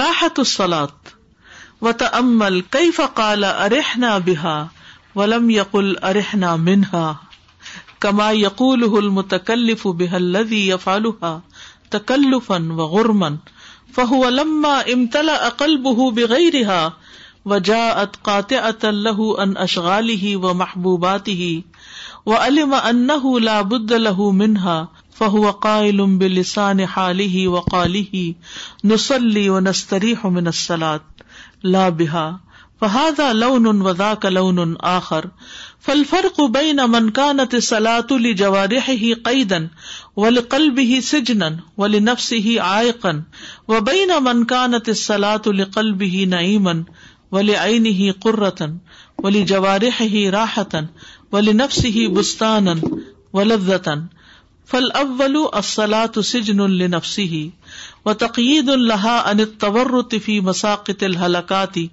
راحت تصولا و تمل کئی فقال ارحنا بحا ولم یقل ارحنا منہا کما یقول متکلف بحلدی یفالحا تکلفن و غرمن فہ علم امتلا اقل بہ بغیر و جا ات کاتے ات ان اشغالی و محبوباتی و علم ان لا بد له منها فہو قائل بلسان حالی وقالی نسلی و نستری من لا بحا فہاد آخر فل فرقان ولی کلب ہی سجنن ولی نفس ہی آئقن و بین منکانتِ سلاۃ القلب ہی نئیمن ولی عین ہی قررتن ولی جوارح راہتن ولی نفسان و لذتن فل اول اصلاۃ سجن الفسی و تقید اللہ ان مساقت الحلقاتی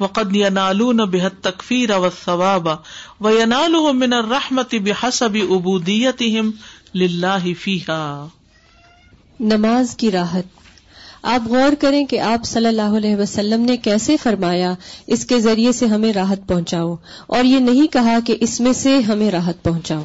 من بحسب بے حسب ابویم نماز کی راحت آپ غور کریں کہ آپ صلی اللہ علیہ وسلم نے کیسے فرمایا اس کے ذریعے سے ہمیں راحت پہنچاؤ اور یہ نہیں کہا کہ اس میں سے ہمیں راحت پہنچاؤ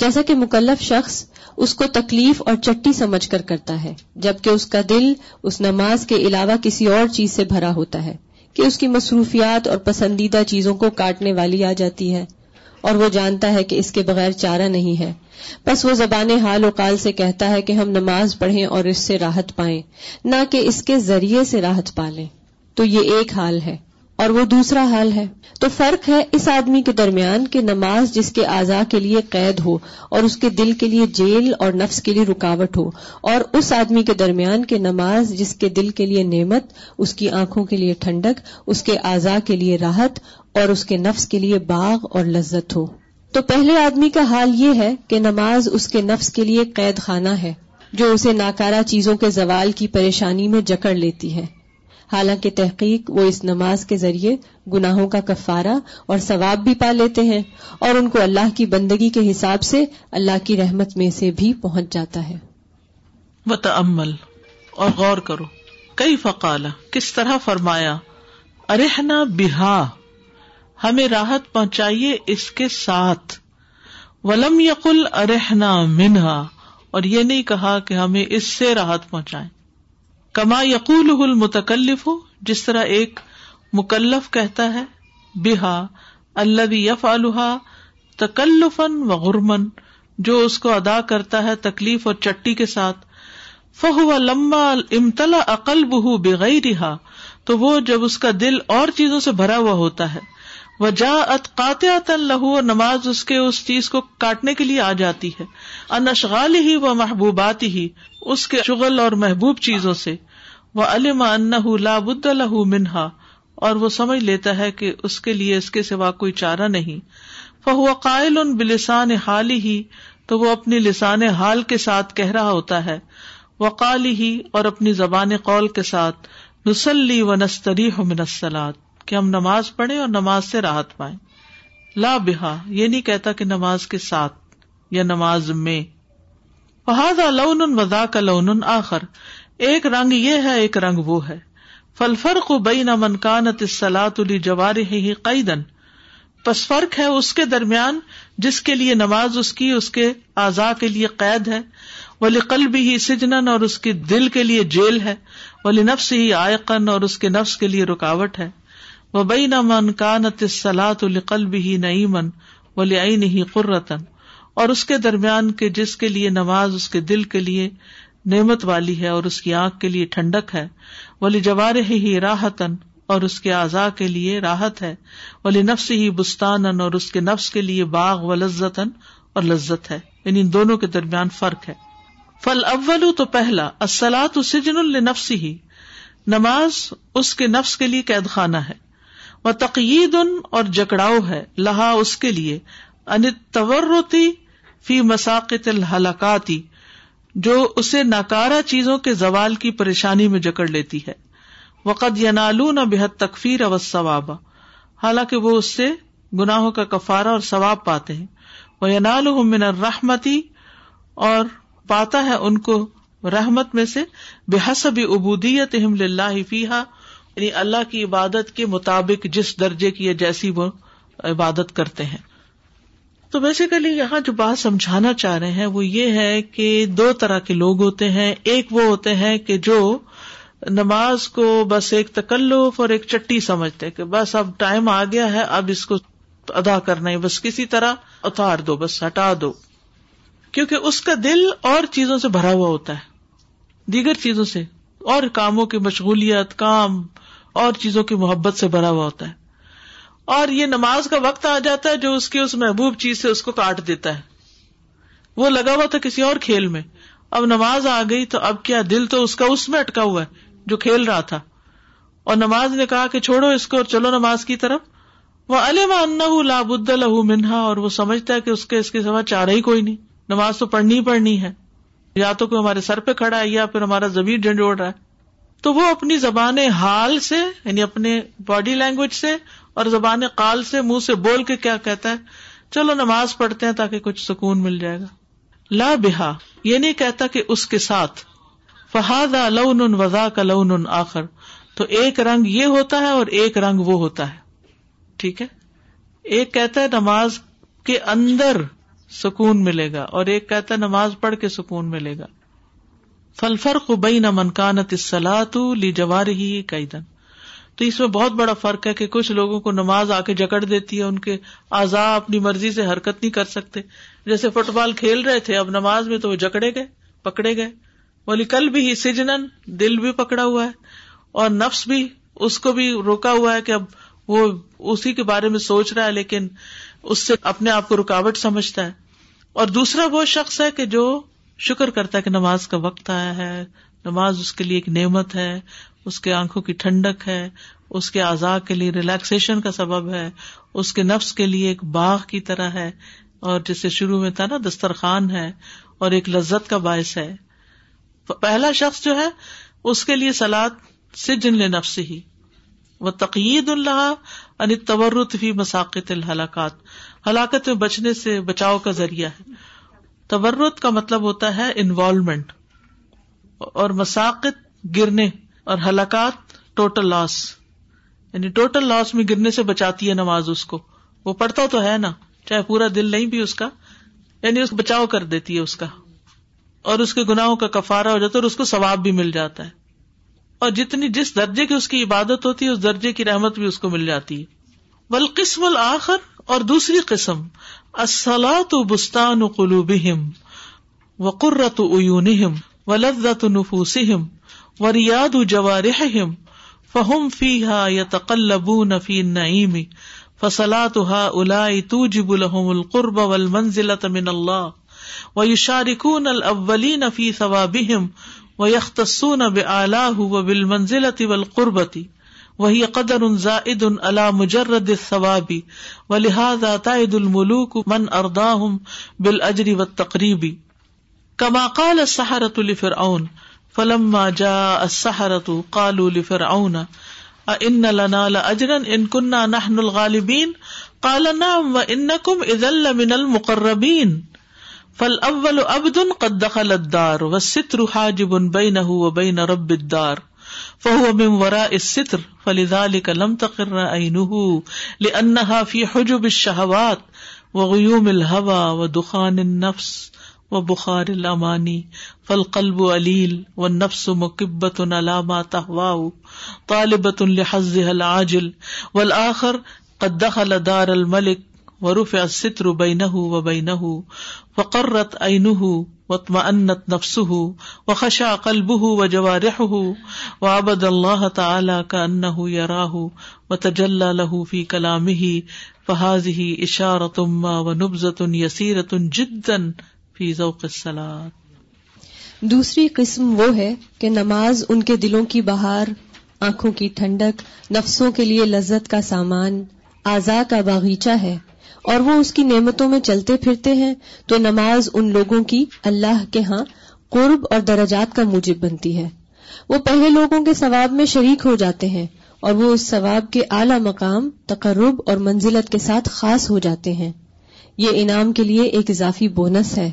جیسا کہ مکلف شخص اس کو تکلیف اور چٹی سمجھ کر کرتا ہے جبکہ اس کا دل اس نماز کے علاوہ کسی اور چیز سے بھرا ہوتا ہے کہ اس کی مصروفیات اور پسندیدہ چیزوں کو کاٹنے والی آ جاتی ہے اور وہ جانتا ہے کہ اس کے بغیر چارہ نہیں ہے بس وہ زبان حال و قال سے کہتا ہے کہ ہم نماز پڑھیں اور اس سے راحت پائیں نہ کہ اس کے ذریعے سے راحت پالیں تو یہ ایک حال ہے اور وہ دوسرا حال ہے تو فرق ہے اس آدمی کے درمیان کہ نماز جس کے اعضاء کے لیے قید ہو اور اس کے دل کے لیے جیل اور نفس کے لیے رکاوٹ ہو اور اس آدمی کے درمیان کہ نماز جس کے دل کے لیے نعمت اس کی آنکھوں کے لیے ٹھنڈک اس کے اعضاء کے لیے راحت اور اس کے نفس کے لیے باغ اور لذت ہو تو پہلے آدمی کا حال یہ ہے کہ نماز اس کے نفس کے لیے قید خانہ ہے جو اسے ناکارہ چیزوں کے زوال کی پریشانی میں جکڑ لیتی ہے حالانکہ تحقیق وہ اس نماز کے ذریعے گناہوں کا کفارہ اور ثواب بھی پا لیتے ہیں اور ان کو اللہ کی بندگی کے حساب سے اللہ کی رحمت میں سے بھی پہنچ جاتا ہے وتعمل اور غور کرو کئی فقال کس طرح فرمایا ارحنا بہا ہمیں راحت پہنچائیے اس کے ساتھ ولم یقل ارحنا منہا اور یہ نہیں کہا کہ ہمیں اس سے راحت پہنچائیں کما یقول متکلف جس طرح ایک مکلف کہتا ہے بہا اللہ یف الحا تکلفن و غرمن جو اس کو ادا کرتا ہے تکلیف اور چٹی کے ساتھ فہو لمبا امتلا عقل بہ رہا تو وہ جب اس کا دل اور چیزوں سے بھرا ہوا ہوتا ہے وہ جا ات قاتیا تن لہو نماز اس کے اس چیز کو کاٹنے کے لیے آ جاتی ہے انشغال ہی و محبوبات ہی اس کے شغل اور محبوب چیزوں سے وہ علم منہا اور وہ سمجھ لیتا ہے کہ اس کے لیے اس کے سوا کوئی چارہ نہیں فہو قائل ان بلسان حال ہی تو وہ اپنی لسان حال کے ساتھ کہہ رہا ہوتا ہے وقال ہی اور اپنی زبان قول کے ساتھ نسلی و نستری منسلات کہ ہم نماز پڑھے اور نماز سے راحت پائے لا بہا یہ نہیں کہتا کہ نماز کے ساتھ یا نماز میں فہذا لون ان لون آخر ایک رنگ یہ ہے ایک رنگ وہ ہے فل فرق بئی نہ منکانت منقان الی جوار جوار ہے قیدن پس فرق ہے اس کے درمیان جس کے لیے نماز اس کی اس کے اعضا کے لیے قید ہے ولی قلب ہی سجنن اور اس کے دل کے لیے جیل ہے ولی نفس ہی آئقن اور اس کے نفس کے لیے رکاوٹ ہے وہ بئی نہ منکان ات سلاۃ القلب ہی ولی عین ہی قرتن اور اس کے درمیان کے جس کے لیے نماز اس کے دل کے لیے نعمت والی ہے اور اس کی آنکھ کے لیے ٹھنڈک ہے ولی جوار ہی راحت اور اس کے اعضاء کے لیے راحت ہے ولی نفس ہی بستان اور اس کے نفس کے لیے باغ و لذتَََََََََََ اور لذت ہے یعنی ان دونوں کے درمیان فرق ہے فل اول تو پہلا اصلا سجن النفس ہی نماز اس کے نفس کے لیے قید خانہ ہے وہ تقید ان اور جکڑاؤ ہے لہا اس کے لیے ان تورتی فی مساقت الحلکاتی جو اسے ناکارہ چیزوں کے زوال کی پریشانی میں جکڑ لیتی ہے وقد ینالو نہ بےحد تقفیر اوس ثواب حالانکہ وہ اس سے گناہوں کا کفارا اور ثواب پاتے ہیں وہ ینال من رحمتی اور پاتا ہے ان کو رحمت میں سے بےحسب حسب ابودیت اللہ فیحا یعنی اللہ کی عبادت کے مطابق جس درجے کی جیسی وہ عبادت کرتے ہیں تو بیسیکلی یہاں جو بات سمجھانا چاہ رہے ہیں وہ یہ ہے کہ دو طرح کے لوگ ہوتے ہیں ایک وہ ہوتے ہیں کہ جو نماز کو بس ایک تکلف اور ایک چٹی سمجھتے کہ بس اب ٹائم آ گیا ہے اب اس کو ادا کرنا ہے بس کسی طرح اتار دو بس ہٹا دو کیونکہ اس کا دل اور چیزوں سے بھرا ہوا ہوتا ہے دیگر چیزوں سے اور کاموں کی مشغولیت کام اور چیزوں کی محبت سے بھرا ہوا ہوتا ہے اور یہ نماز کا وقت آ جاتا ہے جو اس کی اس محبوب چیز سے اس کو کاٹ دیتا ہے وہ لگا ہوا تھا کسی اور کھیل میں اب نماز آ گئی تو اب کیا دل تو اس اس کا میں اٹکا ہوا ہے جو کھیل رہا تھا اور نماز نے کہا کہ چھوڑو اس کو اور چلو نماز کی طرف وہ الح منہا اور وہ سمجھتا ہے کہ اس کے اس کے سوا چارہ ہی کوئی نہیں نماز تو پڑھنی ہی پڑھنی ہے یا تو کوئی ہمارے سر پہ کھڑا ہے یا پھر ہمارا زمین جھنڈوڑ رہا ہے تو وہ اپنی زبان حال سے یعنی اپنے باڈی لینگویج سے اور زبان کال سے منہ سے بول کے کیا کہتا ہے چلو نماز پڑھتے ہیں تاکہ کچھ سکون مل جائے گا لا بہا یہ نہیں کہتا کہ اس کے ساتھ فہاد لو نن وزا کا لو نن آخر تو ایک رنگ یہ ہوتا ہے اور ایک رنگ وہ ہوتا ہے ٹھیک ہے ایک کہتا ہے نماز کے اندر سکون ملے گا اور ایک کہتا ہے نماز پڑھ کے سکون ملے گا فلفر قبئی نہ منکانت تص لی جوار ہی کئی دن تو اس میں بہت بڑا فرق ہے کہ کچھ لوگوں کو نماز آ کے جکڑ دیتی ہے ان کے آزا اپنی مرضی سے حرکت نہیں کر سکتے جیسے فٹ بال کھیل رہے تھے اب نماز میں تو وہ جکڑے گئے پکڑے گئے بولی کل بھی سجنن دل بھی پکڑا ہوا ہے اور نفس بھی اس کو بھی روکا ہوا ہے کہ اب وہ اسی کے بارے میں سوچ رہا ہے لیکن اس سے اپنے آپ کو رکاوٹ سمجھتا ہے اور دوسرا وہ شخص ہے کہ جو شکر کرتا ہے کہ نماز کا وقت آیا ہے نماز اس کے لیے ایک نعمت ہے اس کے آنکھوں کی ٹھنڈک ہے اس کے اعضاء کے لیے ریلیکسیشن کا سبب ہے اس کے نفس کے لیے ایک باغ کی طرح ہے اور جسے شروع میں تھا نا دسترخوان ہے اور ایک لذت کا باعث ہے پہلا شخص جو ہے اس کے لیے سلاد سے لے نفس ہی وہ تقید اللہ یعنی تورت ہی مساقت الحلاقات ہلاکت میں بچنے سے بچاؤ کا ذریعہ ہے تورت کا مطلب ہوتا ہے انوالومنٹ اور مساقت گرنے اور ہلاکات ٹوٹل لاس یعنی ٹوٹل لاس میں گرنے سے بچاتی ہے نماز اس کو وہ پڑھتا تو ہے نا چاہے پورا دل نہیں بھی اس کا یعنی اس کو بچاؤ کر دیتی ہے اس کا اور اس کے گناہوں کا کفارا ہو جاتا ہے اور اس کو ثواب بھی مل جاتا ہے اور جتنی جس درجے کی اس کی عبادت ہوتی ہے اس درجے کی رحمت بھی اس کو مل جاتی ہے بل قسم الآخر اور دوسری قسم اصلا تو بستان قلوبہم وقرۃ عیونہم ولذۃ نفوسہم وریاد جوارحهم فهم فيها يتقلبون في النعيم فصلاة هؤلاء توجب لهم القرب والمنزلة من الله ويشاركون الأولين في ثوابهم ويختصون بآلاه وبالمنزلة والقربة وهي قدر زائد على مجرد الثواب ولهذا تائد الملوك من أرضاهم بالأجر والتقريب كما قال السحرة لفرعون فرعون فلم جا السحرۃ قالوا لفرعون ان لنا لاجرا ان كنا نحن الغالبين قال نعم وانكم اذا لمن المقربين فالاول عبد قد دخل الدار والستر حاجب بينه وبين رب الدار فهو من وراء الستر فلذلك لم تقر عينه لانها في حجب الشهوات وغيوم الهوى ودخان النفس و بخار الامانی فلقلب علیل و نفس مقبت علامہ تہوا طالبۃ الحض العاجل و الآخر قدخ الدار الملک و رف اصطر بین و بین فقرت عین وطم انت نفس و خشا قلب و جوارح و ابد اللہ تعالی کا ان یراہ و تجل لہ فی کلام فہاز ہی اشارت و نبزت یسیرت جدن سلام دوسری قسم وہ ہے کہ نماز ان کے دلوں کی بہار آنکھوں کی ٹھنڈک نفسوں کے لیے لذت کا سامان آزا کا باغیچہ ہے اور وہ اس کی نعمتوں میں چلتے پھرتے ہیں تو نماز ان لوگوں کی اللہ کے ہاں قرب اور درجات کا موجب بنتی ہے وہ پہلے لوگوں کے ثواب میں شریک ہو جاتے ہیں اور وہ اس ثواب کے اعلی مقام تقرب اور منزلت کے ساتھ خاص ہو جاتے ہیں یہ انعام کے لیے ایک اضافی بونس ہے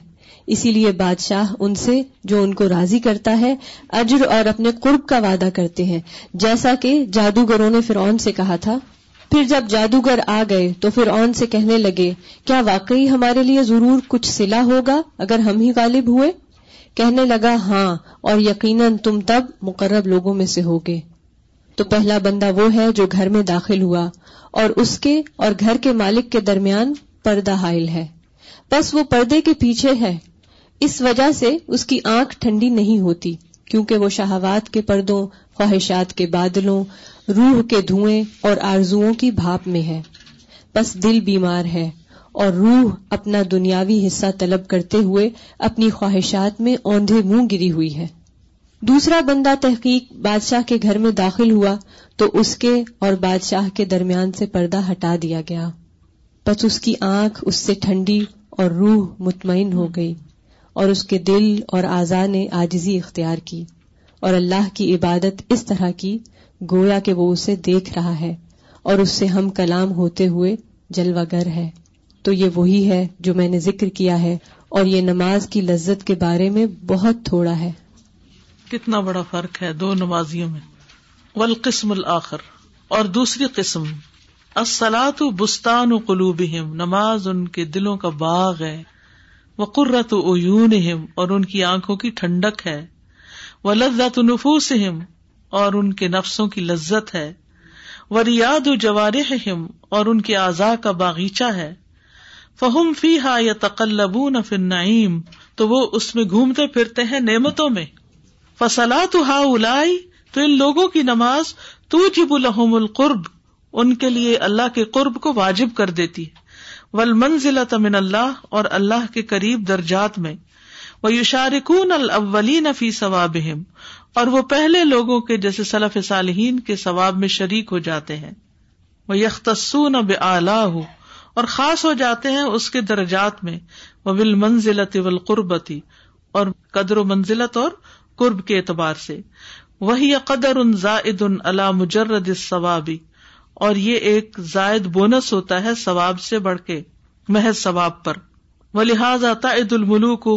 اسی لیے بادشاہ ان سے جو ان کو راضی کرتا ہے اجر اور اپنے قرب کا وعدہ کرتے ہیں جیسا کہ جادوگروں نے فرعون سے کہا تھا پھر جب جادوگر آ گئے تو پھر آن سے کہنے لگے کیا واقعی ہمارے لیے ضرور کچھ سلا ہوگا اگر ہم ہی غالب ہوئے کہنے لگا ہاں اور یقیناً تم تب مقرب لوگوں میں سے ہوگے تو پہلا بندہ وہ ہے جو گھر میں داخل ہوا اور اس کے اور گھر کے مالک کے درمیان پردہ حائل ہے بس وہ پردے کے پیچھے ہے اس وجہ سے اس کی آنکھ ٹھنڈی نہیں ہوتی کیونکہ وہ شہوات کے پردوں خواہشات کے بادلوں روح کے دھوئیں اور آرزوؤں کی بھاپ میں ہے بس دل بیمار ہے اور روح اپنا دنیاوی حصہ طلب کرتے ہوئے اپنی خواہشات میں اوندھے منہ گری ہوئی ہے دوسرا بندہ تحقیق بادشاہ کے گھر میں داخل ہوا تو اس کے اور بادشاہ کے درمیان سے پردہ ہٹا دیا گیا بس اس کی آنکھ اس سے ٹھنڈی اور روح مطمئن ہو گئی اور اس کے دل اور اعضاء نے آجزی اختیار کی اور اللہ کی عبادت اس طرح کی گویا کہ وہ اسے دیکھ رہا ہے اور اس سے ہم کلام ہوتے ہوئے جلوہ گر ہے تو یہ وہی ہے جو میں نے ذکر کیا ہے اور یہ نماز کی لذت کے بارے میں بہت تھوڑا ہے کتنا بڑا فرق ہے دو نمازیوں میں والقسم الآخر اور دوسری قسم السلاۃ بستان قلوبہم نماز ان کے دلوں کا باغ ہے وہ قرۃ اون اور ان کی آنکھوں کی ٹھنڈک ہے وہ لذت نفوس اور ان کے نفسوں کی لذت ہے وہ ریاد و ہم اور ان کے اعضاء کا باغیچہ ہے فہم فی ہا یا تقلب نہ نعیم تو وہ اس میں گھومتے پھرتے ہیں نعمتوں میں فسلا تو ہا الائی تو ان لوگوں کی نماز تو الحم القرب ان کے لیے اللہ کے قرب کو واجب کر دیتی ہے منزل تمن اللہ اور اللہ کے قریب درجات میں وہ الاولین فی ثوابہم اور وہ پہلے لوگوں کے جیسے صالحین کے ثواب میں شریک ہو جاتے ہیں وہ یخسون اب اور خاص ہو جاتے ہیں اس کے درجات میں وہ ولمزلتی قرب تی اور قدر و منزلت اور قرب کے اعتبار سے وہی قدر ان زائد ان علا مجرد ثوابی اور یہ ایک زائد بونس ہوتا ہے ثواب سے بڑھ کے محض ثواب پر وہ لہٰذا الملو کو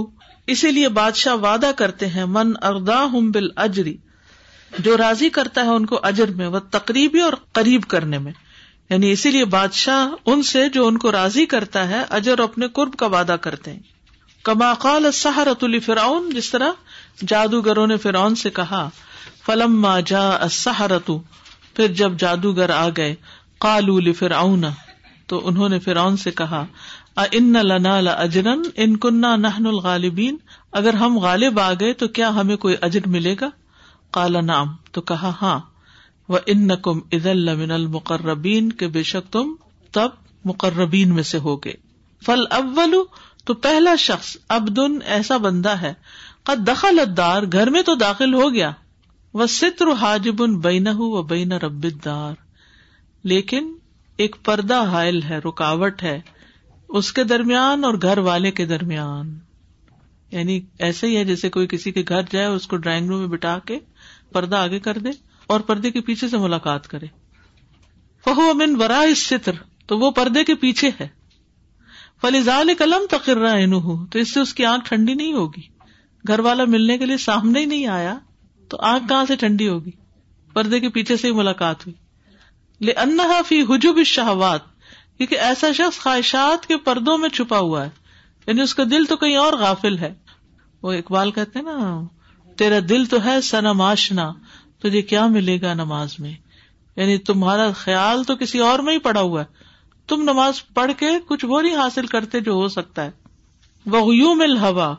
اسی لیے بادشاہ وعدہ کرتے ہیں من اردا اجری جو راضی کرتا ہے ان کو اجر میں وہ تقریبی اور قریب کرنے میں یعنی اسی لیے بادشاہ ان سے جو ان کو راضی کرتا ہے اجر اپنے قرب کا وعدہ کرتے ہیں کما قال سہارت الرآون جس طرح جادوگروں نے فرعون سے کہا فلم جا سہارتو پھر جب جادوگر آ گئے کالو لفرعون تو انہوں نے سے کہا ان ان لنا لجرن غالبین اگر ہم غالب آ گئے تو کیا ہمیں کوئی اجر ملے گا کالا نام تو کہا ہاں وہ ان نقم عد المن المقربین کے بے شک تم تب مقربین میں سے ہوگے فل اول تو پہلا شخص ابدن ایسا بندہ ہے دخل الدار گھر میں تو داخل ہو گیا وہ ستر حاجب بین ہوں وہ بین ربت دار لیکن ایک پردہ حائل ہے رکاوٹ ہے اس کے درمیان اور گھر والے کے درمیان یعنی ایسے ہی ہے جیسے کوئی کسی کے گھر جائے اس کو ڈرائنگ روم میں بٹا کے پردہ آگے کر دے اور پردے کے پیچھے سے ملاقات کرے فہو امین ورا اس چتر تو وہ پردے کے پیچھے ہے فلیزال قلم تقرر تو اس سے اس کی آنکھ ٹھنڈی نہیں ہوگی گھر والا ملنے کے لیے سامنے ہی نہیں آیا تو آگ کہاں سے ٹھنڈی ہوگی پردے کے پیچھے سے ہی ملاقات ہوئی لے انہا فی حجب شہوات کیونکہ ایسا شخص خواہشات کے پردوں میں چھپا ہوا ہے یعنی اس کا دل تو کہیں اور غافل ہے وہ اقبال کہتے ہیں نا تیرا دل تو ہے سنم آشنا تجھے کیا ملے گا نماز میں یعنی تمہارا خیال تو کسی اور میں ہی پڑا ہوا ہے تم نماز پڑھ کے کچھ وہ نہیں حاصل کرتے جو ہو سکتا ہے وہ یوں مل ہوا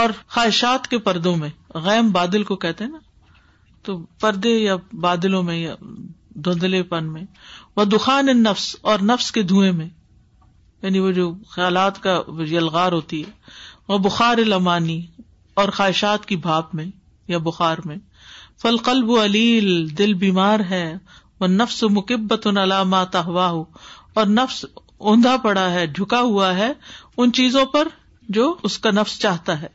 اور خواہشات کے پردوں میں غیم بادل کو کہتے ہیں نا تو پردے یا بادلوں میں یا دھندلے پن میں وہ دخان نفس اور نفس کے دھوئے میں یعنی وہ جو خیالات کا یلغار ہوتی ہے وہ بخار لمانی اور خواہشات کی بھاپ میں یا بخار میں فل قلب علیل دل بیمار ہے وہ نفس مکبت تہوا علامات اور نفس اوندھا پڑا ہے جھکا ہوا ہے ان چیزوں پر جو اس کا نفس چاہتا ہے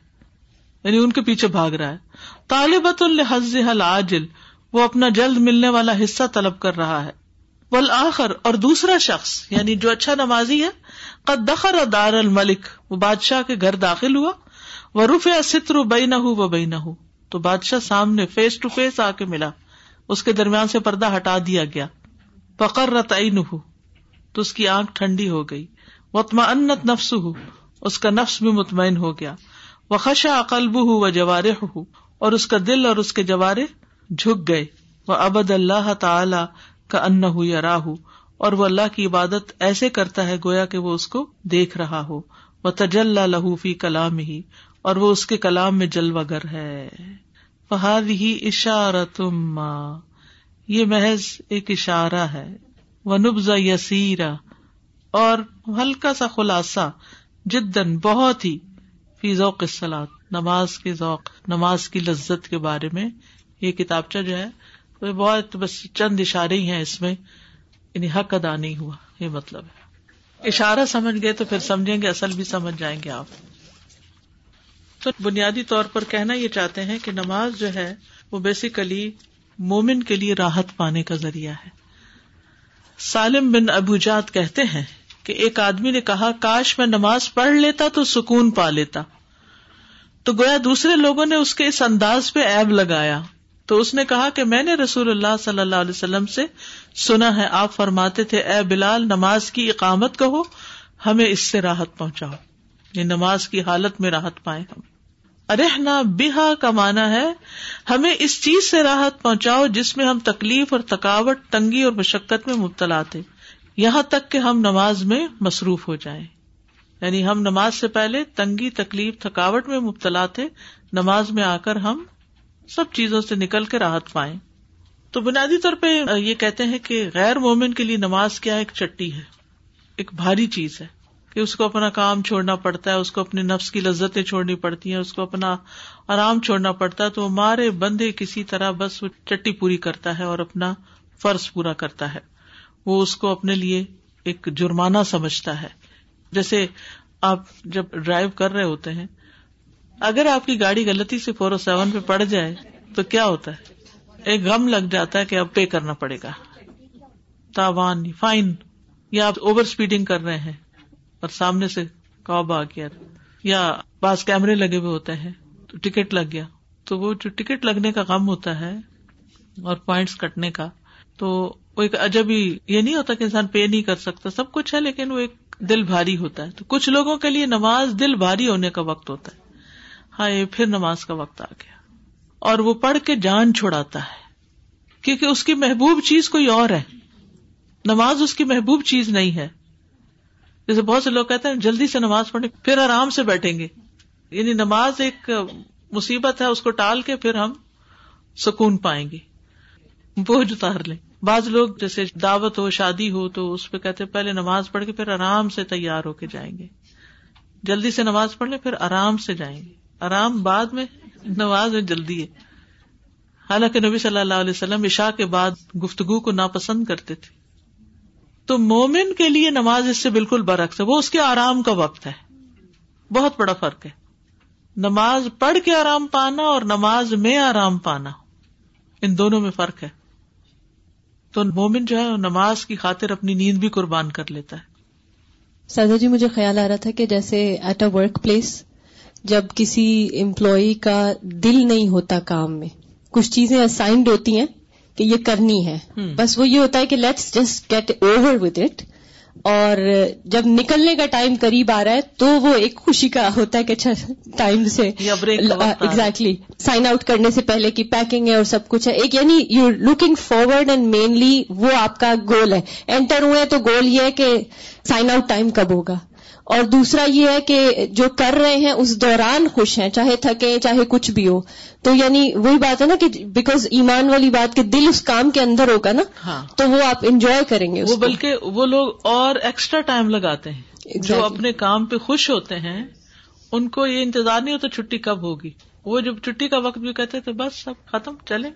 یعنی ان کے پیچھے بھاگ رہا ہے طالبۃ الحضل وہ اپنا جلد ملنے والا حصہ طلب کر رہا ہے اور دوسرا شخص یعنی جو اچھا نمازی ہے قدر وہ بادشاہ کے گھر داخل ہوا وہ رف ستر بئی نہ بہ نہ بادشاہ سامنے فیس ٹو فیس آ کے ملا اس کے درمیان سے پردہ ہٹا دیا گیا پکر تو اس کی آنکھ ٹھنڈی ہو گئی و انت نفس ہو اس کا نفس بھی مطمئن ہو گیا وہ خشا قلب ہو ہُوا جوارح اور اس کا دل اور اس کے جوارے جھک گئے وہ ابد اللہ تعالی کا ان راہ اور وہ اللہ کی عبادت ایسے کرتا ہے گویا کہ وہ اس کو دیکھ رہا ہو وہ وہ تجل کلام کلام ہی اور اس کے میں جل وگر ہے فہاد اشارہ تما یہ محض ایک اشارہ ہے وہ نبزا یسیرا اور ہلکا سا خلاصہ جدن بہت ہی فیضو کے سلاد نماز کے ذوق نماز کی لذت کے بارے میں یہ کتابچہ جو ہے وہ بہت بس چند اشارے ہی ہیں اس میں یعنی حق ادا نہیں ہوا یہ مطلب ہے اشارہ سمجھ گئے تو پھر سمجھیں گے اصل بھی سمجھ جائیں گے آپ تو بنیادی طور پر کہنا یہ چاہتے ہیں کہ نماز جو ہے وہ بیسیکلی مومن کے لیے راحت پانے کا ذریعہ ہے سالم بن ابوجات کہتے ہیں کہ ایک آدمی نے کہا کاش میں نماز پڑھ لیتا تو سکون پا لیتا تو گویا دوسرے لوگوں نے اس کے اس انداز پہ ایب لگایا تو اس نے کہا کہ میں نے رسول اللہ صلی اللہ علیہ وسلم سے سنا ہے آپ فرماتے تھے اے بلال نماز کی اقامت کہو ہمیں اس سے راحت پہنچاؤ یہ یعنی نماز کی حالت میں راحت پائے ارے نا با کا مانا ہے ہمیں اس چیز سے راحت پہنچاؤ جس میں ہم تکلیف اور تھکاوٹ تنگی اور مشقت میں مبتلا تھے یہاں تک کہ ہم نماز میں مصروف ہو جائیں یعنی ہم نماز سے پہلے تنگی تکلیف تھکاوٹ میں مبتلا تھے نماز میں آ کر ہم سب چیزوں سے نکل کے راحت پائے تو بنیادی طور پہ یہ کہتے ہیں کہ غیر مومن کے لیے نماز کیا ایک چٹی ہے ایک بھاری چیز ہے کہ اس کو اپنا کام چھوڑنا پڑتا ہے اس کو اپنے نفس کی لذتیں چھوڑنی پڑتی ہیں اس کو اپنا آرام چھوڑنا پڑتا ہے تو وہ مارے بندے کسی طرح بس وہ چٹی پوری کرتا ہے اور اپنا فرض پورا کرتا ہے وہ اس کو اپنے لیے ایک جرمانہ سمجھتا ہے جیسے آپ جب ڈرائیو کر رہے ہوتے ہیں اگر آپ کی گاڑی غلطی سے فور او سیون پہ پڑ جائے تو کیا ہوتا ہے ایک غم لگ جاتا ہے کہ اب پے کرنا پڑے گا تاوان فائن یا آپ اوور اسپیڈنگ کر رہے ہیں اور سامنے سے کاب آ گیا یا پاس کیمرے لگے ہوئے ہوتے ہیں تو ٹکٹ لگ گیا تو وہ جو ٹکٹ لگنے کا غم ہوتا ہے اور پوائنٹس کٹنے کا تو وہ ایک عجب ہی یہ نہیں ہوتا کہ انسان پے نہیں کر سکتا سب کچھ ہے لیکن وہ ایک دل بھاری ہوتا ہے تو کچھ لوگوں کے لیے نماز دل بھاری ہونے کا وقت ہوتا ہے ہاں یہ پھر نماز کا وقت آ گیا اور وہ پڑھ کے جان چھڑاتا ہے کیونکہ اس کی محبوب چیز کوئی اور ہے نماز اس کی محبوب چیز نہیں ہے جیسے بہت سے لوگ کہتے ہیں جلدی سے نماز پڑھیں پھر آرام سے بیٹھیں گے یعنی نماز ایک مصیبت ہے اس کو ٹال کے پھر ہم سکون پائیں گے بوجھ اتار لیں بعض لوگ جیسے دعوت ہو شادی ہو تو اس پہ کہتے پہلے نماز پڑھ کے پھر آرام سے تیار ہو کے جائیں گے جلدی سے نماز پڑھ لیں پھر آرام سے جائیں گے آرام بعد میں نماز میں جلدی ہے حالانکہ نبی صلی اللہ علیہ وسلم عشاء کے بعد گفتگو کو ناپسند کرتے تھے تو مومن کے لیے نماز اس سے بالکل برعکس ہے وہ اس کے آرام کا وقت ہے بہت بڑا فرق ہے نماز پڑھ کے آرام پانا اور نماز میں آرام پانا ان دونوں میں فرق ہے تو مومن جو ہے نماز کی خاطر اپنی نیند بھی قربان کر لیتا ہے سادر جی مجھے خیال آ رہا تھا کہ جیسے ایٹ اے ورک پلیس جب کسی امپلائی کا دل نہیں ہوتا کام میں کچھ چیزیں اسائنڈ ہوتی ہیں کہ یہ کرنی ہے بس وہ یہ ہوتا ہے کہ let's just get over with it اور جب نکلنے کا ٹائم قریب آ رہا ہے تو وہ ایک خوشی کا ہوتا ہے کہ اچھا ٹائم سے ایگزیکٹلی سائن آؤٹ کرنے سے پہلے کی پیکنگ ہے اور سب کچھ ہے ایک یعنی you looking forward and mainly وہ آپ کا گول ہے انٹر ہوئے تو گول یہ ہے کہ سائن آؤٹ ٹائم کب ہوگا اور دوسرا یہ ہے کہ جو کر رہے ہیں اس دوران خوش ہیں چاہے تھکے چاہے کچھ بھی ہو تو یعنی وہی بات ہے نا کہ بیکاز ایمان والی بات کہ دل اس کام کے اندر ہوگا نا ہاں۔ تو وہ آپ انجوائے کریں گے وہ بلکہ وہ لوگ اور ایکسٹرا ٹائم لگاتے ہیں جو اپنے کام پہ خوش ہوتے ہیں ان کو یہ انتظار نہیں ہوتا چھٹی کب ہوگی وہ جب چھٹی کا وقت بھی کہتے تھے بس سب ختم چلیں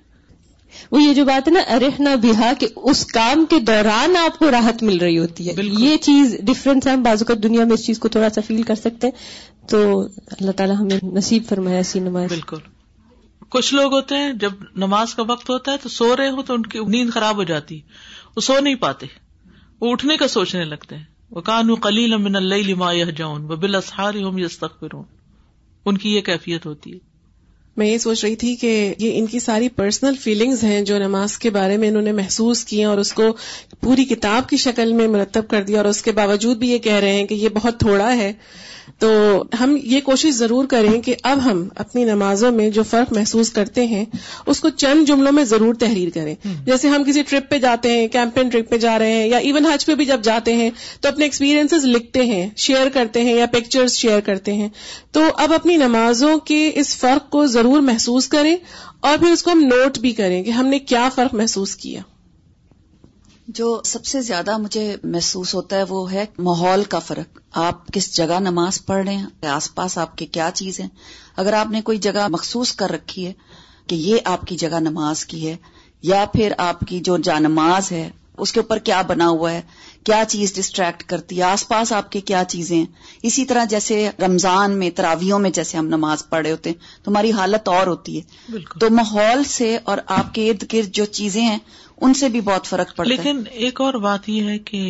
وہ یہ جو بات ہے نا ارح نہ بہا کہ اس کام کے دوران آپ کو راحت مل رہی ہوتی ہے بالکل. یہ چیز ڈفرینس ہے ہم بازو دنیا میں اس چیز کو تھوڑا سا فیل کر سکتے ہیں تو اللہ تعالیٰ ہمیں نصیب فرمایا سی نماز بالکل کچھ لوگ ہوتے ہیں جب نماز کا وقت ہوتا ہے تو سو رہے ہو تو ان کی نیند خراب ہو جاتی وہ سو نہیں پاتے وہ اٹھنے کا سوچنے لگتے ہیں وہ کان قلیل اللہ جاؤن وہ بل اصح ان کی یہ کیفیت ہوتی ہے میں یہ سوچ رہی تھی کہ یہ ان کی ساری پرسنل فیلنگز ہیں جو نماز کے بارے میں انہوں نے محسوس کی اور اس کو پوری کتاب کی شکل میں مرتب کر دیا اور اس کے باوجود بھی یہ کہہ رہے ہیں کہ یہ بہت تھوڑا ہے تو ہم یہ کوشش ضرور کریں کہ اب ہم اپنی نمازوں میں جو فرق محسوس کرتے ہیں اس کو چند جملوں میں ضرور تحریر کریں جیسے ہم کسی ٹرپ پہ جاتے ہیں کیمپین ٹرپ پہ جا رہے ہیں یا ایون حج پہ بھی جب جاتے ہیں تو اپنے ایکسپیرینس لکھتے ہیں شیئر کرتے ہیں یا پکچرز شیئر کرتے ہیں تو اب اپنی نمازوں کے اس فرق کو ضرور ضرور محسوس کریں اور پھر اس کو ہم نوٹ بھی کریں کہ ہم نے کیا فرق محسوس کیا جو سب سے زیادہ مجھے محسوس ہوتا ہے وہ ہے ماحول کا فرق آپ کس جگہ نماز پڑھ رہے ہیں آس پاس آپ کے کیا چیز ہیں اگر آپ نے کوئی جگہ مخصوص کر رکھی ہے کہ یہ آپ کی جگہ نماز کی ہے یا پھر آپ کی جو جا نماز ہے اس کے اوپر کیا بنا ہوا ہے کیا چیز ڈسٹریکٹ کرتی ہے آس پاس آپ کے کیا چیزیں اسی طرح جیسے رمضان میں تراویوں میں جیسے ہم نماز پڑھ رہے ہوتے ہیں تو ہماری حالت اور ہوتی ہے تو ماحول سے اور آپ کے ارد گرد جو چیزیں ہیں ان سے بھی بہت فرق پڑتا ہے لیکن ایک اور بات یہ ہے کہ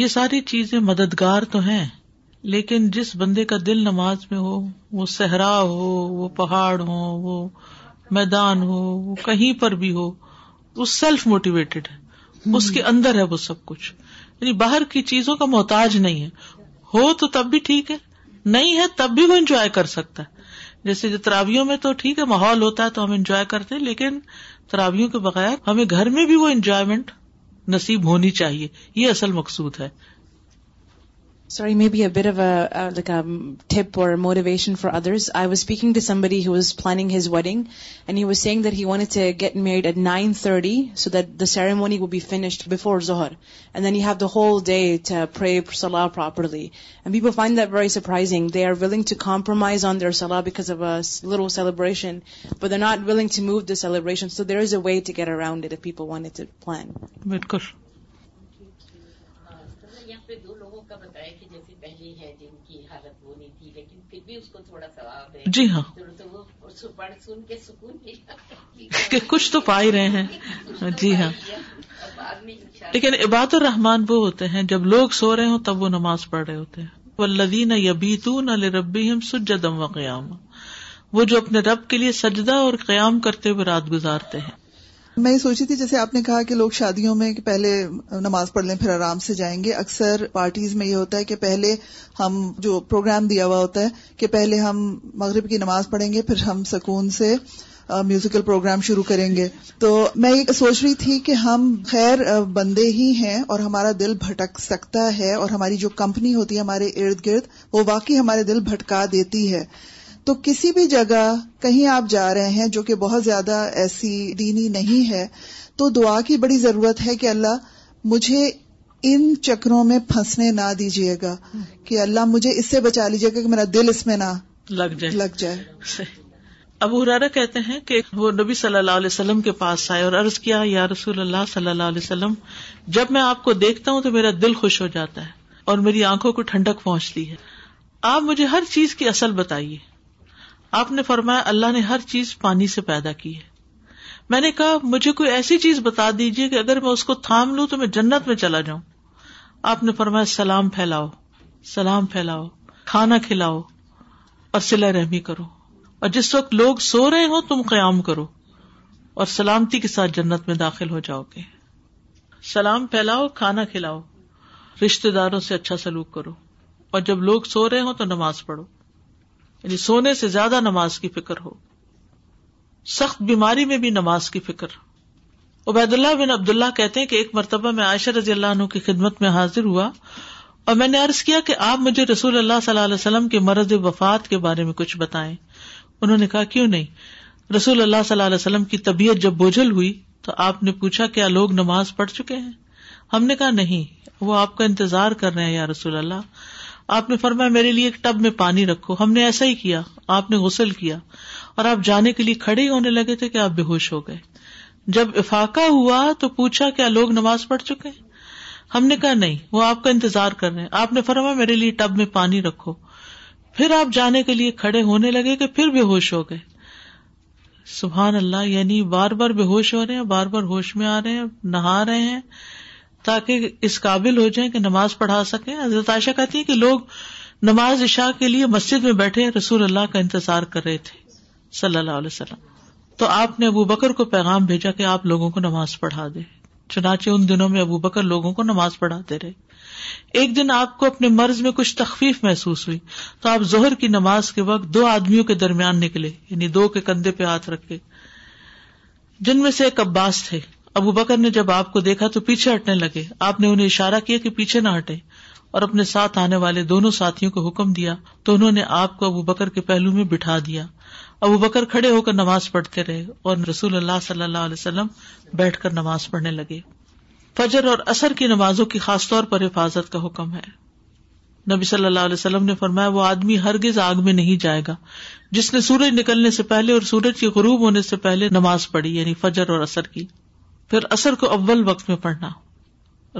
یہ ساری چیزیں مددگار تو ہیں لیکن جس بندے کا دل نماز میں ہو وہ صحرا ہو وہ پہاڑ ہو وہ میدان ہو وہ کہیں پر بھی ہو وہ سیلف موٹیویٹیڈ ہے اس کے اندر ہے وہ سب کچھ یعنی باہر کی چیزوں کا محتاج نہیں ہے ہو تو تب بھی ٹھیک ہے نہیں ہے تب بھی وہ انجوائے کر سکتا ہے جیسے جو تراویوں میں تو ٹھیک ہے ماحول ہوتا ہے تو ہم انجوائے کرتے ہیں لیکن تراویوں کے بغیر ہمیں گھر میں بھی وہ انجوائے نصیب ہونی چاہیے یہ اصل مقصود ہے Sorry, maybe a bit of uh, a tip or a motivation for others. I was speaking to somebody who was planning his wedding, and he was saying that he wanted to get married at 9:30 so that the ceremony would be finished before Zuhr. And then you have the whole day to pray Salah properly. And people find that very surprising. They are willing to compromise on their Salah because of a little celebration, but they're not willing to move the celebration. So there is a way to get around it if people wanted to plan. جی ہاں کچھ تو ہی رہے ہیں جی ہاں لیکن عباد الرحمان وہ ہوتے ہیں جب لوگ سو رہے ہوں تب وہ نماز پڑھ رہے ہوتے ہیں وہ یبیتون ربی ہم سجدم و قیام وہ جو اپنے رب کے لیے سجدہ اور قیام کرتے ہوئے رات گزارتے ہیں میں یہ سوچی تھی جیسے آپ نے کہا کہ لوگ شادیوں میں پہلے نماز پڑھ لیں پھر آرام سے جائیں گے اکثر پارٹیز میں یہ ہوتا ہے کہ پہلے ہم جو پروگرام دیا ہوا ہوتا ہے کہ پہلے ہم مغرب کی نماز پڑھیں گے پھر ہم سکون سے میوزیکل پروگرام شروع کریں گے تو میں یہ سوچ رہی تھی کہ ہم خیر بندے ہی ہیں اور ہمارا دل بھٹک سکتا ہے اور ہماری جو کمپنی ہوتی ہے ہمارے ارد گرد وہ واقعی ہمارے دل بھٹکا دیتی ہے تو کسی بھی جگہ کہیں آپ جا رہے ہیں جو کہ بہت زیادہ ایسی دینی نہیں ہے تو دعا کی بڑی ضرورت ہے کہ اللہ مجھے ان چکروں میں پھنسنے نہ دیجیے گا کہ اللہ مجھے اس سے بچا لیجیے گا کہ میرا دل اس میں نہ لگ جائے لگ جائے ابو ہرارا کہتے ہیں کہ وہ نبی صلی اللہ علیہ وسلم کے پاس آئے اور عرض کیا یا رسول اللہ صلی اللہ علیہ وسلم جب میں آپ کو دیکھتا ہوں تو میرا دل خوش ہو جاتا ہے اور میری آنکھوں کو ٹھنڈک پہنچتی ہے آپ مجھے ہر چیز کی اصل بتائیے آپ نے فرمایا اللہ نے ہر چیز پانی سے پیدا کی ہے میں نے کہا مجھے کوئی ایسی چیز بتا دیجیے کہ اگر میں اس کو تھام لوں تو میں جنت میں چلا جاؤں آپ نے فرمایا سلام پھیلاؤ سلام پھیلاؤ کھانا کھلاؤ اور سلا رحمی کرو اور جس وقت لوگ سو رہے ہوں تم قیام کرو اور سلامتی کے ساتھ جنت میں داخل ہو جاؤ گے سلام پھیلاؤ کھانا کھلاؤ رشتے داروں سے اچھا سلوک کرو اور جب لوگ سو رہے ہوں تو نماز پڑھو یعنی سونے سے زیادہ نماز کی فکر ہو سخت بیماری میں بھی نماز کی فکر عبید اللہ بن عبد اللہ کہتے ہیں کہ ایک مرتبہ میں عائشہ رضی اللہ عنہ کی خدمت میں حاضر ہوا اور میں نے عرض کیا کہ آپ مجھے رسول اللہ صلی اللہ علیہ وسلم کے مرض وفات کے بارے میں کچھ بتائے انہوں نے کہا کیوں نہیں رسول اللہ صلی اللہ علیہ وسلم کی طبیعت جب بوجھل ہوئی تو آپ نے پوچھا کیا لوگ نماز پڑھ چکے ہیں ہم نے کہا نہیں وہ آپ کا انتظار کر رہے ہیں یا رسول اللہ آپ نے فرمایا میرے لیے ایک ٹب میں پانی رکھو ہم نے ایسا ہی کیا آپ نے غسل کیا اور آپ جانے کے لیے کھڑے ہی ہونے لگے تھے کہ آپ بے ہوش ہو گئے جب افاقہ ہوا تو پوچھا کیا لوگ نماز پڑھ چکے ہم نے کہا نہیں وہ آپ کا انتظار کر رہے آپ نے فرمایا میرے لیے ٹب میں پانی رکھو پھر آپ جانے کے لیے کھڑے ہونے لگے کہ پھر بے ہوش ہو گئے سبحان اللہ یعنی بار بار بے ہوش ہو رہے ہیں بار بار ہوش میں آ رہے ہیں نہا رہے ہیں تاکہ اس قابل ہو جائیں کہ نماز پڑھا سکیں حضرت عائشہ کہتی ہے کہ لوگ نماز عشاء کے لیے مسجد میں بیٹھے رسول اللہ کا انتظار کر رہے تھے صلی اللہ علیہ وسلم تو آپ نے ابو بکر کو پیغام بھیجا کہ آپ لوگوں کو نماز پڑھا دے چنانچہ ان دنوں میں ابو بکر لوگوں کو نماز پڑھاتے رہے ایک دن آپ کو اپنے مرض میں کچھ تخفیف محسوس ہوئی تو آپ زہر کی نماز کے وقت دو آدمیوں کے درمیان نکلے یعنی دو کے کندھے پہ ہاتھ رکھے جن میں سے ایک عباس تھے ابو بکر نے جب آپ کو دیکھا تو پیچھے ہٹنے لگے آپ نے انہیں اشارہ کیا کہ پیچھے نہ ہٹے اور اپنے ساتھ آنے والے دونوں ساتھیوں کو حکم دیا تو انہوں نے آپ کو ابو بکر کے پہلو میں بٹھا دیا ابو بکر کھڑے ہو کر نماز پڑھتے رہے اور رسول اللہ صلی اللہ علیہ وسلم بیٹھ کر نماز پڑھنے لگے فجر اور اثر کی نمازوں کی خاص طور پر حفاظت کا حکم ہے نبی صلی اللہ علیہ وسلم نے فرمایا وہ آدمی ہرگز آگ میں نہیں جائے گا جس نے سورج نکلنے سے پہلے اور سورج کے غروب ہونے سے پہلے نماز پڑھی یعنی فجر اور اثر کی پھر اثر کو اول وقت میں پڑھنا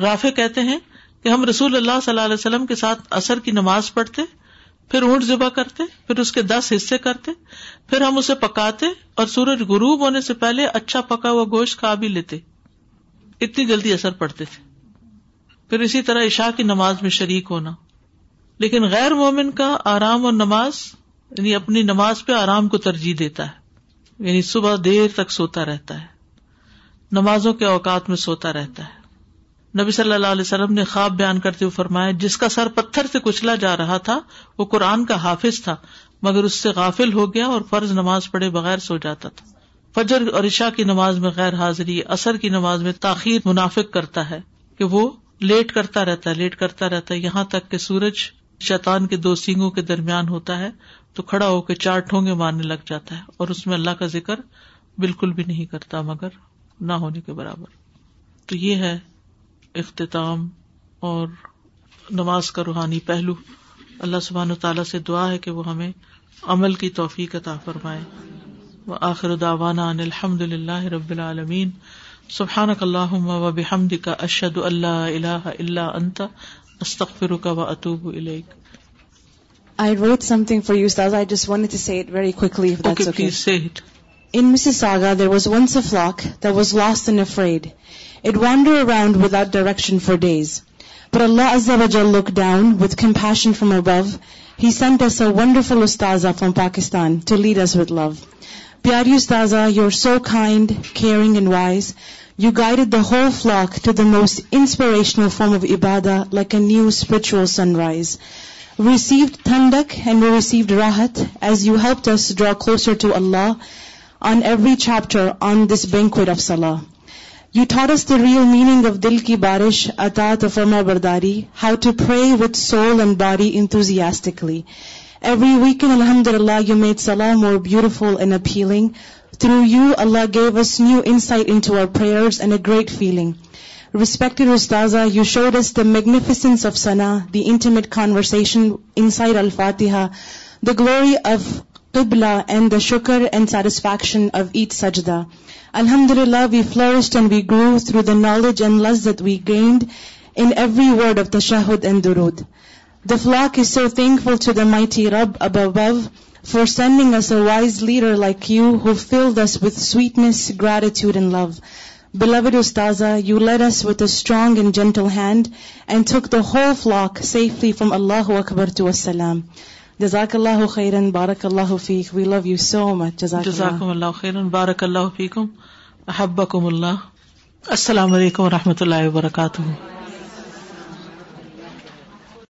رافع کہتے ہیں کہ ہم رسول اللہ صلی اللہ علیہ وسلم کے ساتھ اثر کی نماز پڑھتے پھر اونٹ ذبح کرتے پھر اس کے دس حصے کرتے پھر ہم اسے پکاتے اور سورج غروب ہونے سے پہلے اچھا پکا ہوا گوشت کھا بھی لیتے اتنی جلدی اثر پڑتے تھے پھر اسی طرح عشاء کی نماز میں شریک ہونا لیکن غیر مومن کا آرام اور نماز یعنی اپنی نماز پہ آرام کو ترجیح دیتا ہے یعنی صبح دیر تک سوتا رہتا ہے نمازوں کے اوقات میں سوتا رہتا ہے نبی صلی اللہ علیہ وسلم نے خواب بیان کرتے ہوئے فرمایا جس کا سر پتھر سے کچلا جا رہا تھا وہ قرآن کا حافظ تھا مگر اس سے غافل ہو گیا اور فرض نماز پڑھے بغیر سو جاتا تھا فجر اور عشاء کی نماز میں غیر حاضری اثر کی نماز میں تاخیر منافق کرتا ہے کہ وہ لیٹ کرتا رہتا ہے لیٹ کرتا رہتا ہے یہاں تک کہ سورج شیطان کے دو سینگوں کے درمیان ہوتا ہے تو کھڑا ہو کے چار ٹھونگے مارنے لگ جاتا ہے اور اس میں اللہ کا ذکر بالکل بھی نہیں کرتا مگر نہ ہونے کے برابر تو یہ ہے اختتام اور نماز کا روحانی پہلو اللہ سبحان تعالیٰ سے دعا ہے کہ وہ ہمیں عمل کی توفیق عطا فرمائے و آخر داوانا ان الحمد للہ رب العالمین سبحان اللہ و بحمد کا اشد اللہ اللہ اللہ انتا استخر کا و اطوب الیک I wrote something for you, Ustaz. I just wanted to say it very quickly, if that's okay. okay. Please say it. In miss Agha there was once a flock there was lost and afraid it wandered around without direction for days پر اللہ از دا وجل look down with compassion from above he sent us a wonderful استاز from Pakistan to leader with love پیاری استاذ your so kind caring and voice you guide the whole flock to the most inspirational form of ابادا like a new spiritual sunrise we received تھنڈک and we received راہت as you help this draw closer to Allah on every chapter on this bank of سلام you ٹارز the real meaning of دل کی بارش اطاط افرما برداری how to pray with soul and باری انتوز ایوی week اندر یو میڈ سلام more beautiful an a feeling through you Allah give us new annoyed in ٹوئر prayers and a great feeling respected اُستازا you show us the magnificence of Sana the intimate converse in side الفاتحا the glory of تبلا and the شکر and satisfaction الحمد للہ we flourished and we grow through the knowledge and لزت we gained in every word of the Shahid and the flock is so thankful to the mighty رب اب وو for sending ایسا wise leader like you who fill this with sweetness gratitude and love بلو ارز تازہ you lead us with strong and gentle hand and took the whole flock safely from Allah اکبر تو وسلام جزاک اللہ خیرن بارک اللہ فیق we love you so much جزاک اللہ خیرن بارک اللہ فیقم احبکم اللہ السلام علیکم و رحمۃ اللہ وبرکاتہ